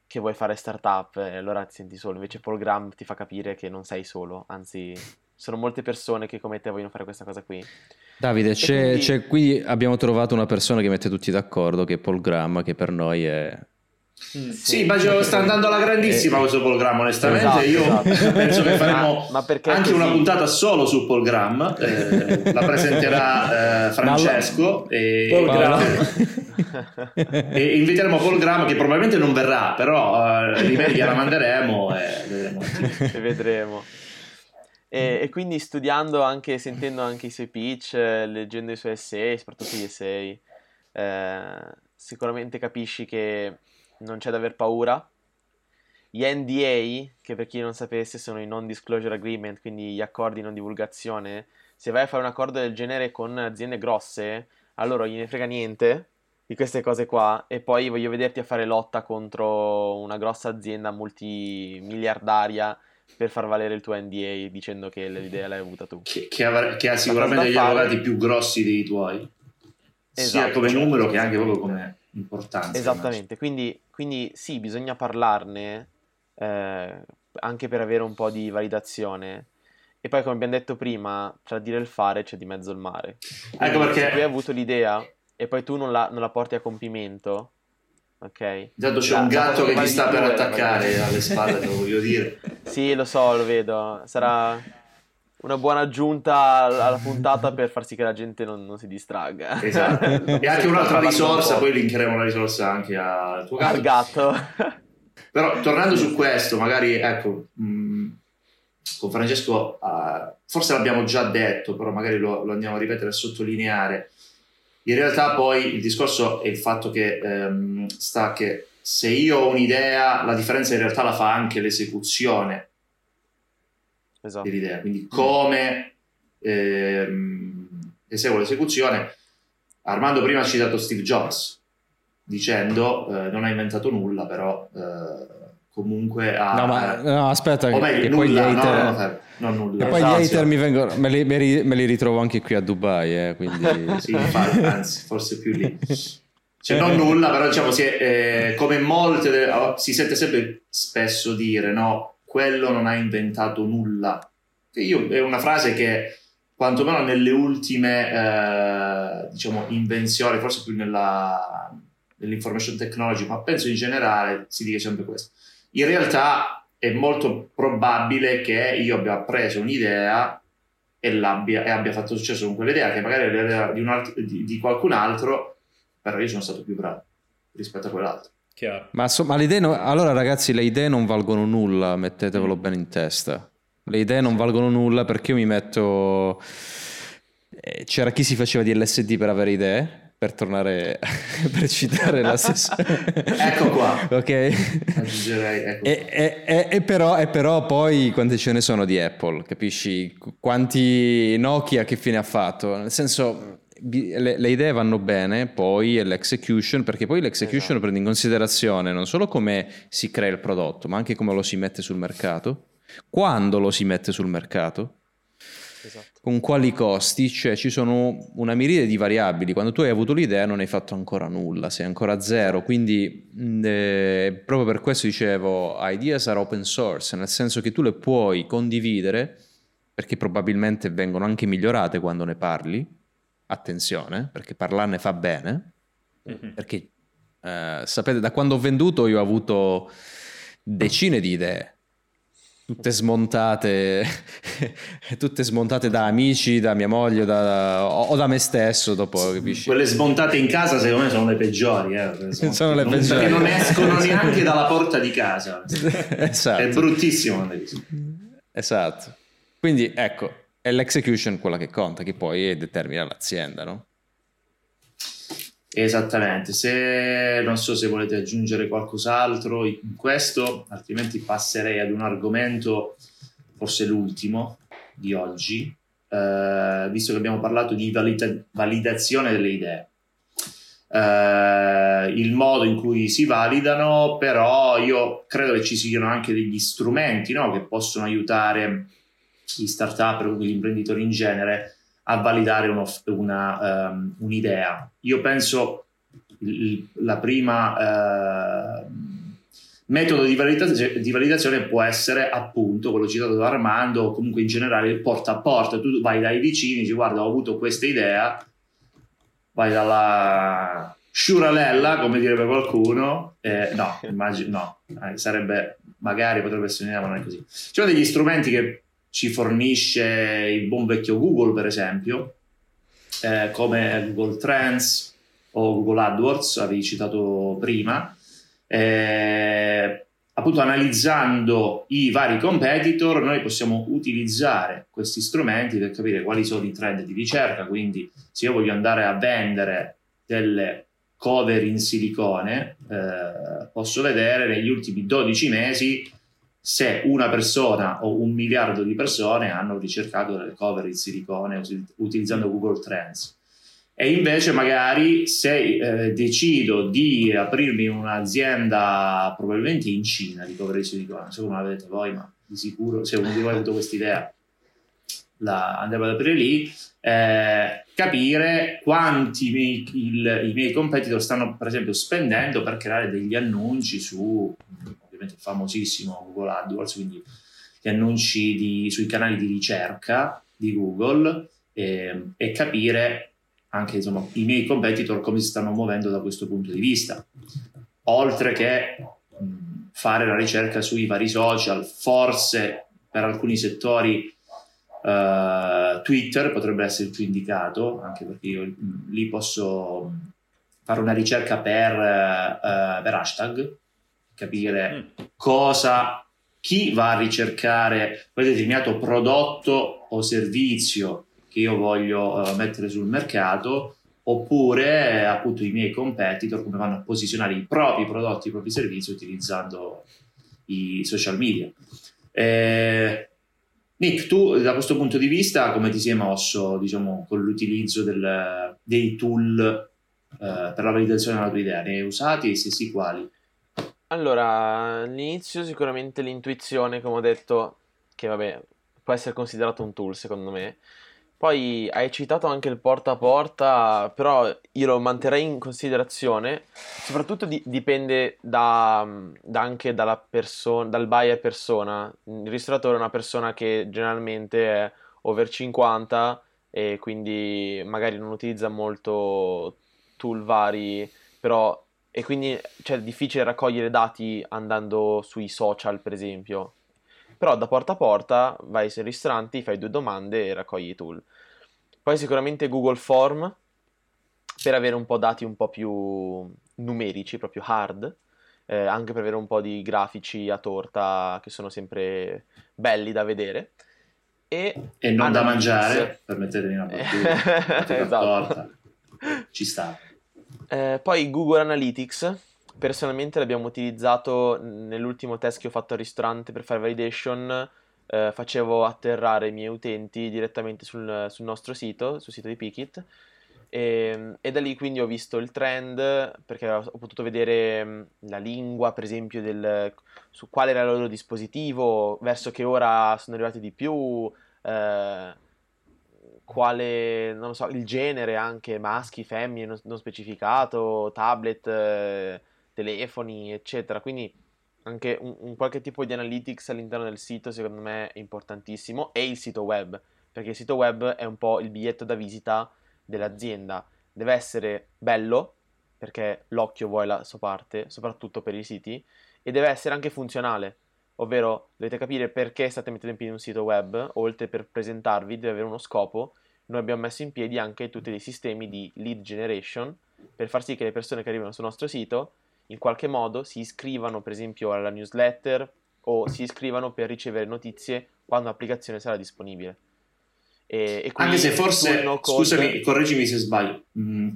che vuoi fare startup e allora ti senti solo. Invece Paul Graham ti fa capire che non sei solo, anzi sono molte persone che come te vogliono fare questa cosa qui. Davide, c'è, quindi... c'è, qui abbiamo trovato una persona che mette tutti d'accordo, che è Paul Graham, che per noi è Mm, sì, sì, immagino sta andando alla grandissima eh, questo programma onestamente. esatto, io esatto. penso che faremo ma, ma anche una puntata solo su Paul Graham eh, la presenterà eh, Francesco e, e, inviteremo Paul Graham che probabilmente non verrà però eh, gliela manderemo e vedremo, e vedremo. E, e, quindi studiando anche sentendo anche i suoi pitch eh, leggendo i suoi essay soprattutto gli essay eh, sicuramente capisci che non c'è da aver paura. Gli NDA, che per chi non sapesse sono i non disclosure agreement, quindi gli accordi di non divulgazione, se vai a fare un accordo del genere con aziende grosse, allora gliene frega niente di queste cose qua e poi voglio vederti a fare lotta contro una grossa azienda multimiliardaria per far valere il tuo NDA dicendo che l'idea l'hai avuta tu. Che, che, avrà, che ha sicuramente degli avvocati più grossi dei tuoi, esatto, sia come numero che anche proprio come importanza. Esattamente, quindi, quindi, sì, bisogna parlarne eh, anche per avere un po' di validazione. E poi, come abbiamo detto prima, tra dire e il fare c'è di mezzo il mare. Quindi, ecco perché... Se tu hai avuto l'idea e poi tu non la, non la porti a compimento, ok? Intanto c'è la, un gatto che ti sta per attaccare alle spalle, te lo voglio dire. Sì, lo so, lo vedo. Sarà una buona aggiunta alla puntata per far sì che la gente non, non si distragga. Esatto. e anche un'altra risorsa, un poi linkeremo la risorsa anche al tuo gatto. Al gatto. Però tornando su questo, magari ecco, mh, mm, con Francesco uh, forse l'abbiamo già detto, però magari lo, lo, andiamo a ripetere e sottolineare. In realtà poi il discorso è il fatto che um, sta che se io ho un'idea, la differenza in realtà la fa anche l'esecuzione esatto. dell'idea, quindi come ehm, eseguo l'esecuzione. Armando prima ha citato Steve Jobs dicendo eh, non ha inventato nulla, però eh, comunque ha... No, ma no, aspetta, o meglio, che nulla, poi gli hater... No, no, non nulla. E poi esatto. gli hater mi vengono, me li, me, li, me li, ritrovo anche qui a Dubai, eh, quindi... sì, infatti, anzi, forse più lì. Cioè, non nulla, però diciamo, si è, eh, come molte, delle, si sente sempre spesso dire, no, quello non ha inventato nulla. io, è una frase che, quantomeno nelle ultime, eh, diciamo, invenzioni, forse più nella, nell'information technology, ma penso in generale si dice sempre questo. In realtà è molto probabile che io abbia preso un'idea e, e abbia fatto successo con quell'idea, che magari l'idea di, di, di qualcun altro, però io sono stato più bravo rispetto a quell'altro. Chiaro. Ma, so, ma le idee no, allora ragazzi le idee non valgono nulla, mettetevelo bene in testa. Le idee non valgono nulla perché io mi metto... Eh, c'era chi si faceva di LSD per avere idee, per tornare per citare la stessa ecco qua ok aggiungerei ecco. E, e, e, però, e, però, poi quante ce ne sono di Apple capisci quanti Nokia che fine ha fatto nel senso le, le, idee vanno bene, poi è l'execution, perché poi l'execution esatto. prende in considerazione non solo come si crea il prodotto, ma anche come lo si mette sul mercato, quando lo si mette sul mercato, esatto. con quali costi, cioè ci sono una miriade di variabili. Quando tu hai avuto l'idea non hai fatto ancora nulla, sei ancora a zero, quindi eh, proprio per questo dicevo, ideas are open source, nel senso che tu le puoi condividere perché probabilmente vengono anche migliorate quando ne parli attenzione, perché parlarne fa bene, mm-hmm. perché eh, sapete, da quando ho venduto io ho avuto decine di idee, tutte smontate, tutte smontate da amici, da mia moglie da, o da me stesso dopo, capisci? Quelle smontate in casa secondo me sono le peggiori, eh, sono, sono le peggiori. Perché non escono neanche dalla porta di casa. esatto. È bruttissimo. Esatto. Quindi ecco, è l'execution quella che conta, che poi determina l'azienda, no? Esattamente, se non so se volete aggiungere qualcos'altro in questo, altrimenti passerei ad un argomento, forse l'ultimo di oggi, eh, visto che abbiamo parlato di valida- validazione delle idee. Eh, il modo in cui si validano, però io credo che ci siano anche degli strumenti no, che possono aiutare gli startup o gli imprenditori in genere a validare uno, una, um, un'idea. Io penso il, la prima uh, metodo di validazione, di validazione, può essere appunto quello citato da Armando o comunque in generale il porta a porta. Tu vai dai vicini, dici guarda ho avuto questa idea, vai dalla sciuralella come direbbe qualcuno, eh, no, immagino, no, eh, sarebbe magari potrebbe essere un'idea ma non è così. Ci sono degli strumenti che ci fornisce il buon vecchio Google, per esempio, eh, come Google Trends o Google AdWords, avevi citato prima. Eh, appunto analizzando i vari competitor noi possiamo utilizzare questi strumenti per capire quali sono i trend di ricerca quindi se io voglio andare a vendere delle cover in silicone eh, posso vedere negli ultimi 12 mesi se una persona o un miliardo di persone hanno ricercato delle cover in silicone utilizzando Google Trends. E invece magari se eh, decido di aprirmi un'azienda probabilmente in Cina di cover in silicone, non so come la vedete voi, ma di sicuro se uno di voi ha avuto questa idea la andremo ad aprire lì, eh, capire quanti miei, il, i miei competitor stanno per esempio spendendo per creare degli annunci su ovviamente famosissimo Google AdWords, quindi gli annunci di, sui canali di ricerca di Google e, e capire anche insomma, i miei competitor come si stanno muovendo da questo punto di vista. Oltre che mh, fare la ricerca sui vari social, forse per alcuni settori uh, Twitter potrebbe essere più indicato, anche perché io mh, lì posso fare una ricerca per, uh, per hashtag capire mm. cosa, chi va a ricercare quel determinato prodotto o servizio che io voglio uh, mettere sul mercato oppure appunto i miei competitor come vanno a posizionare i propri prodotti, i propri servizi utilizzando i social media. Eh, Nick, tu da questo punto di vista come ti sei mosso diciamo, con l'utilizzo del, dei tool eh, per la validazione della tua idea? Ne hai usati e se sì quali? Allora, all'inizio sicuramente l'intuizione, come ho detto, che vabbè, può essere considerato un tool secondo me. Poi hai citato anche il porta a porta, però io lo manterrei in considerazione. Soprattutto di- dipende da, da anche perso- dal buyer persona. Il ristoratore è una persona che generalmente è over 50 e quindi magari non utilizza molto tool vari, però e quindi cioè, è difficile raccogliere dati andando sui social, per esempio. Però da porta a porta vai sui ristoranti, fai due domande e raccogli i tool. Poi sicuramente Google Form per avere un po' dati un po' più numerici, proprio hard, eh, anche per avere un po' di grafici a torta che sono sempre belli da vedere. E, e non da mangiare, permettetemi una battuta, esatto. Ci sta. Eh, poi Google Analytics, personalmente l'abbiamo utilizzato nell'ultimo test che ho fatto al ristorante per fare validation, eh, facevo atterrare i miei utenti direttamente sul, sul nostro sito, sul sito di Pikit, e, ehm, e, da lì quindi ho visto il trend perché ho potuto vedere la lingua per esempio del, su quale era il loro dispositivo, verso che ora sono arrivati di più, eh, quale, non lo so, il genere anche, maschi, femmine, non, non specificato, tablet, eh, telefoni, eccetera. Quindi anche un, un, qualche tipo di analytics all'interno del sito secondo me è importantissimo e il sito web, perché il sito web è un po' il biglietto da visita dell'azienda. Deve essere bello, perché l'occhio vuole la sua parte, soprattutto per i siti, e deve essere anche funzionale, ovvero dovete capire perché state mettendo in piedi un sito web, oltre per presentarvi deve avere uno scopo noi abbiamo messo in piedi anche tutti dei sistemi di lead generation per far sì che le persone che arrivano sul nostro sito in qualche modo si iscrivano per esempio alla newsletter o si iscrivano per ricevere notizie quando l'applicazione sarà disponibile. E, e anche se forse, no scusami, correggimi se sbaglio, mm,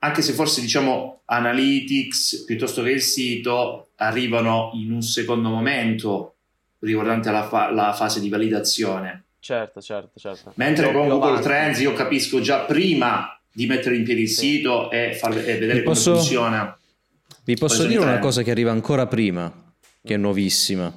anche se forse diciamo analytics piuttosto che il sito arrivano in un secondo momento riguardante la, fa- la fase di validazione Certo, certo, certo. Mentre con Google avanti. Trends io capisco già prima di mettere in piedi il sì. sito e, far, e vedere vi come posso, funziona. Vi posso dire una cosa che arriva ancora prima, che è nuovissima.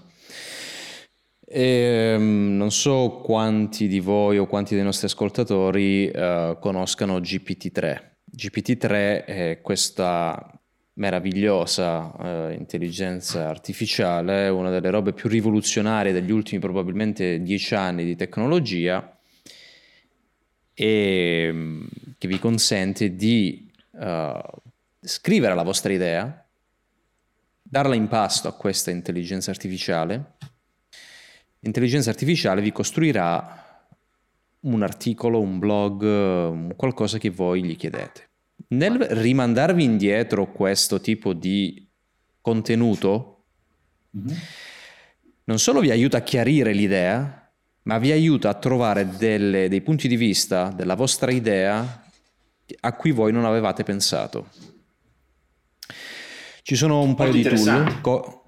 E, ehm, non so quanti di voi o quanti dei nostri ascoltatori uh, conoscano GPT-3. GPT-3 è questa meravigliosa eh, intelligenza artificiale, una delle robe più rivoluzionarie degli ultimi probabilmente dieci anni di tecnologia e mm, che vi consente di uh, scrivere la vostra idea, darla in pasto a questa intelligenza artificiale. L'intelligenza artificiale vi costruirà un articolo, un blog, qualcosa che voi gli chiedete. Nel rimandarvi indietro questo tipo di contenuto, mm-hmm. non solo vi aiuta a chiarire l'idea, ma vi aiuta a trovare delle, dei punti di vista della vostra idea a cui voi non avevate pensato. Ci sono un paio di tool, co-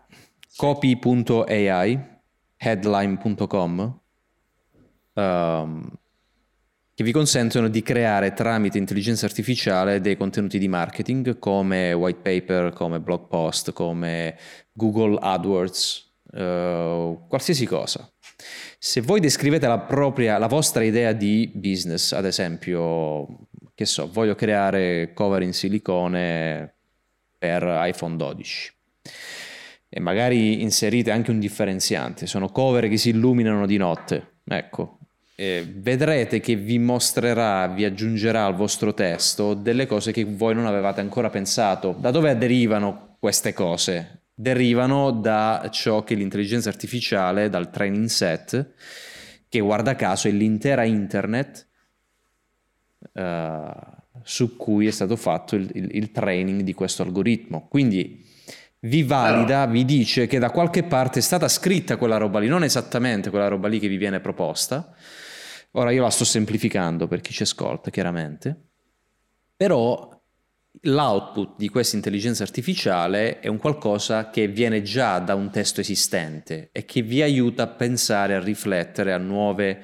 copy.ai, headline.com, um, che vi consentono di creare tramite intelligenza artificiale dei contenuti di marketing come white paper, come blog post, come Google AdWords, uh, qualsiasi cosa. Se voi descrivete la, propria, la vostra idea di business, ad esempio, che so, voglio creare cover in silicone per iPhone 12 e magari inserite anche un differenziante, sono cover che si illuminano di notte, ecco, eh, vedrete che vi mostrerà, vi aggiungerà al vostro testo delle cose che voi non avevate ancora pensato. Da dove derivano queste cose? Derivano da ciò che l'intelligenza artificiale, dal training set, che guarda caso è l'intera internet uh, su cui è stato fatto il, il, il training di questo algoritmo. Quindi vi valida, vi dice che da qualche parte è stata scritta quella roba lì, non esattamente quella roba lì che vi viene proposta, Ora io la sto semplificando per chi ci ascolta, chiaramente, però l'output di questa intelligenza artificiale è un qualcosa che viene già da un testo esistente e che vi aiuta a pensare, a riflettere a, nuove,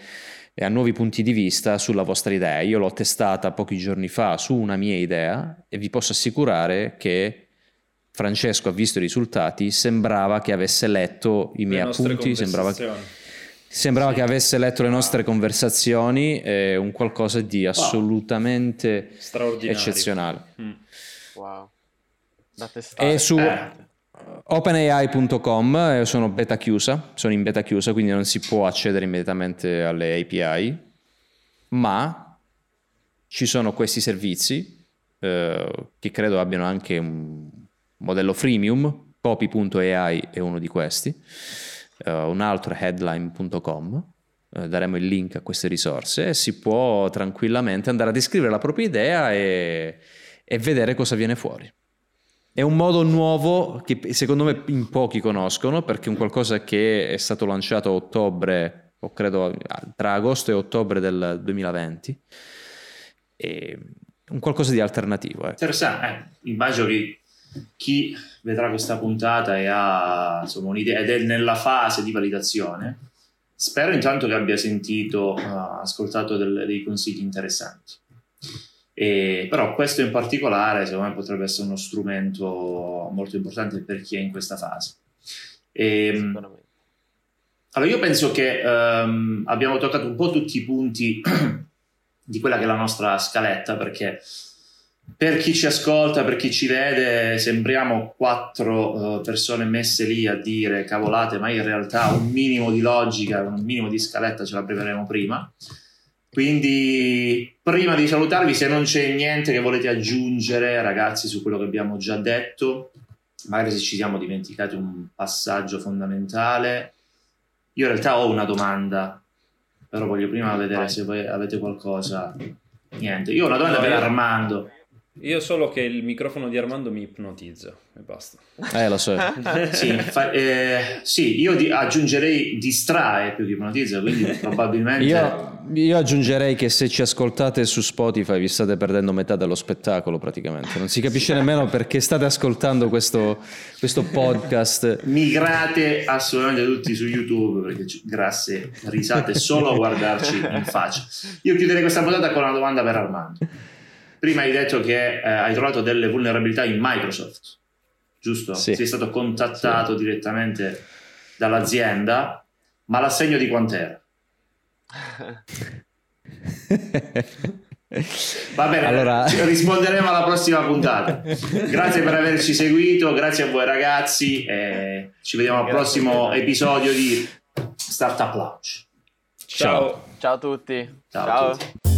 a nuovi punti di vista sulla vostra idea. Io l'ho testata pochi giorni fa su una mia idea e vi posso assicurare che Francesco ha visto i risultati, sembrava che avesse letto i miei appunti, sembrava che, sembrava sì. che avesse letto le nostre conversazioni, è un qualcosa di assolutamente wow. eccezionale. Mm. Wow. Da testare. E su eh. openai.com eh, sono beta chiusa, sono in beta chiusa, quindi non si può accedere immediatamente alle API, ma ci sono questi servizi eh, che credo abbiano anche un modello freemium, copy.ai è uno di questi, uh, un altro è headline.com, uh, daremo il link a queste risorse si può tranquillamente andare a descrivere la propria idea e, e vedere cosa viene fuori. È un modo nuovo che secondo me in pochi conoscono perché è un qualcosa che è stato lanciato a ottobre, o credo tra agosto e ottobre del 2020. E un qualcosa di alternativo. Eh. Interessante, eh, immagino che chi vedrà questa puntata e ha insomma, un'idea ed è nella fase di validazione, spero intanto che abbia sentito, uh, ascoltato del, dei consigli interessanti. E, però questo in particolare secondo me potrebbe essere uno strumento molto importante per chi è in questa fase. E, allora io penso che um, abbiamo toccato un po' tutti i punti di quella che è la nostra scaletta perché per chi ci ascolta, per chi ci vede, sembriamo quattro uh, persone messe lì a dire cavolate, ma in realtà un minimo di logica, un minimo di scaletta ce la preveremo prima. Quindi, prima di salutarvi, se non c'è niente che volete aggiungere, ragazzi, su quello che abbiamo già detto, magari se ci siamo dimenticati un passaggio fondamentale, io in realtà ho una domanda, però voglio prima vedere se voi avete qualcosa. Niente, io ho una domanda per Armando. Io solo che il microfono di Armando mi ipnotizza e basta. Eh, lo so. sì, fa, eh, sì, io di, aggiungerei distrae più di ipnotizza, quindi probabilmente... Io, io, aggiungerei che se ci ascoltate su Spotify vi state perdendo metà dello spettacolo praticamente. Non si capisce nemmeno perché state ascoltando questo, questo podcast. Migrate assolutamente tutti su YouTube perché grasse risate solo a guardarci in faccia. Io chiuderei questa puntata con una domanda per Armando. Prima hai detto che eh, hai trovato delle vulnerabilità in Microsoft, giusto? Sì. Sei stato contattato sì. direttamente dall'azienda, ma l'assegno di quant'era? Va bene, allora... risponderemo alla prossima puntata. Grazie per averci seguito, grazie a voi ragazzi e ci vediamo al prossimo episodio di Startup Launch. Ciao. Ciao a tutti. Ciao. Ciao. A tutti.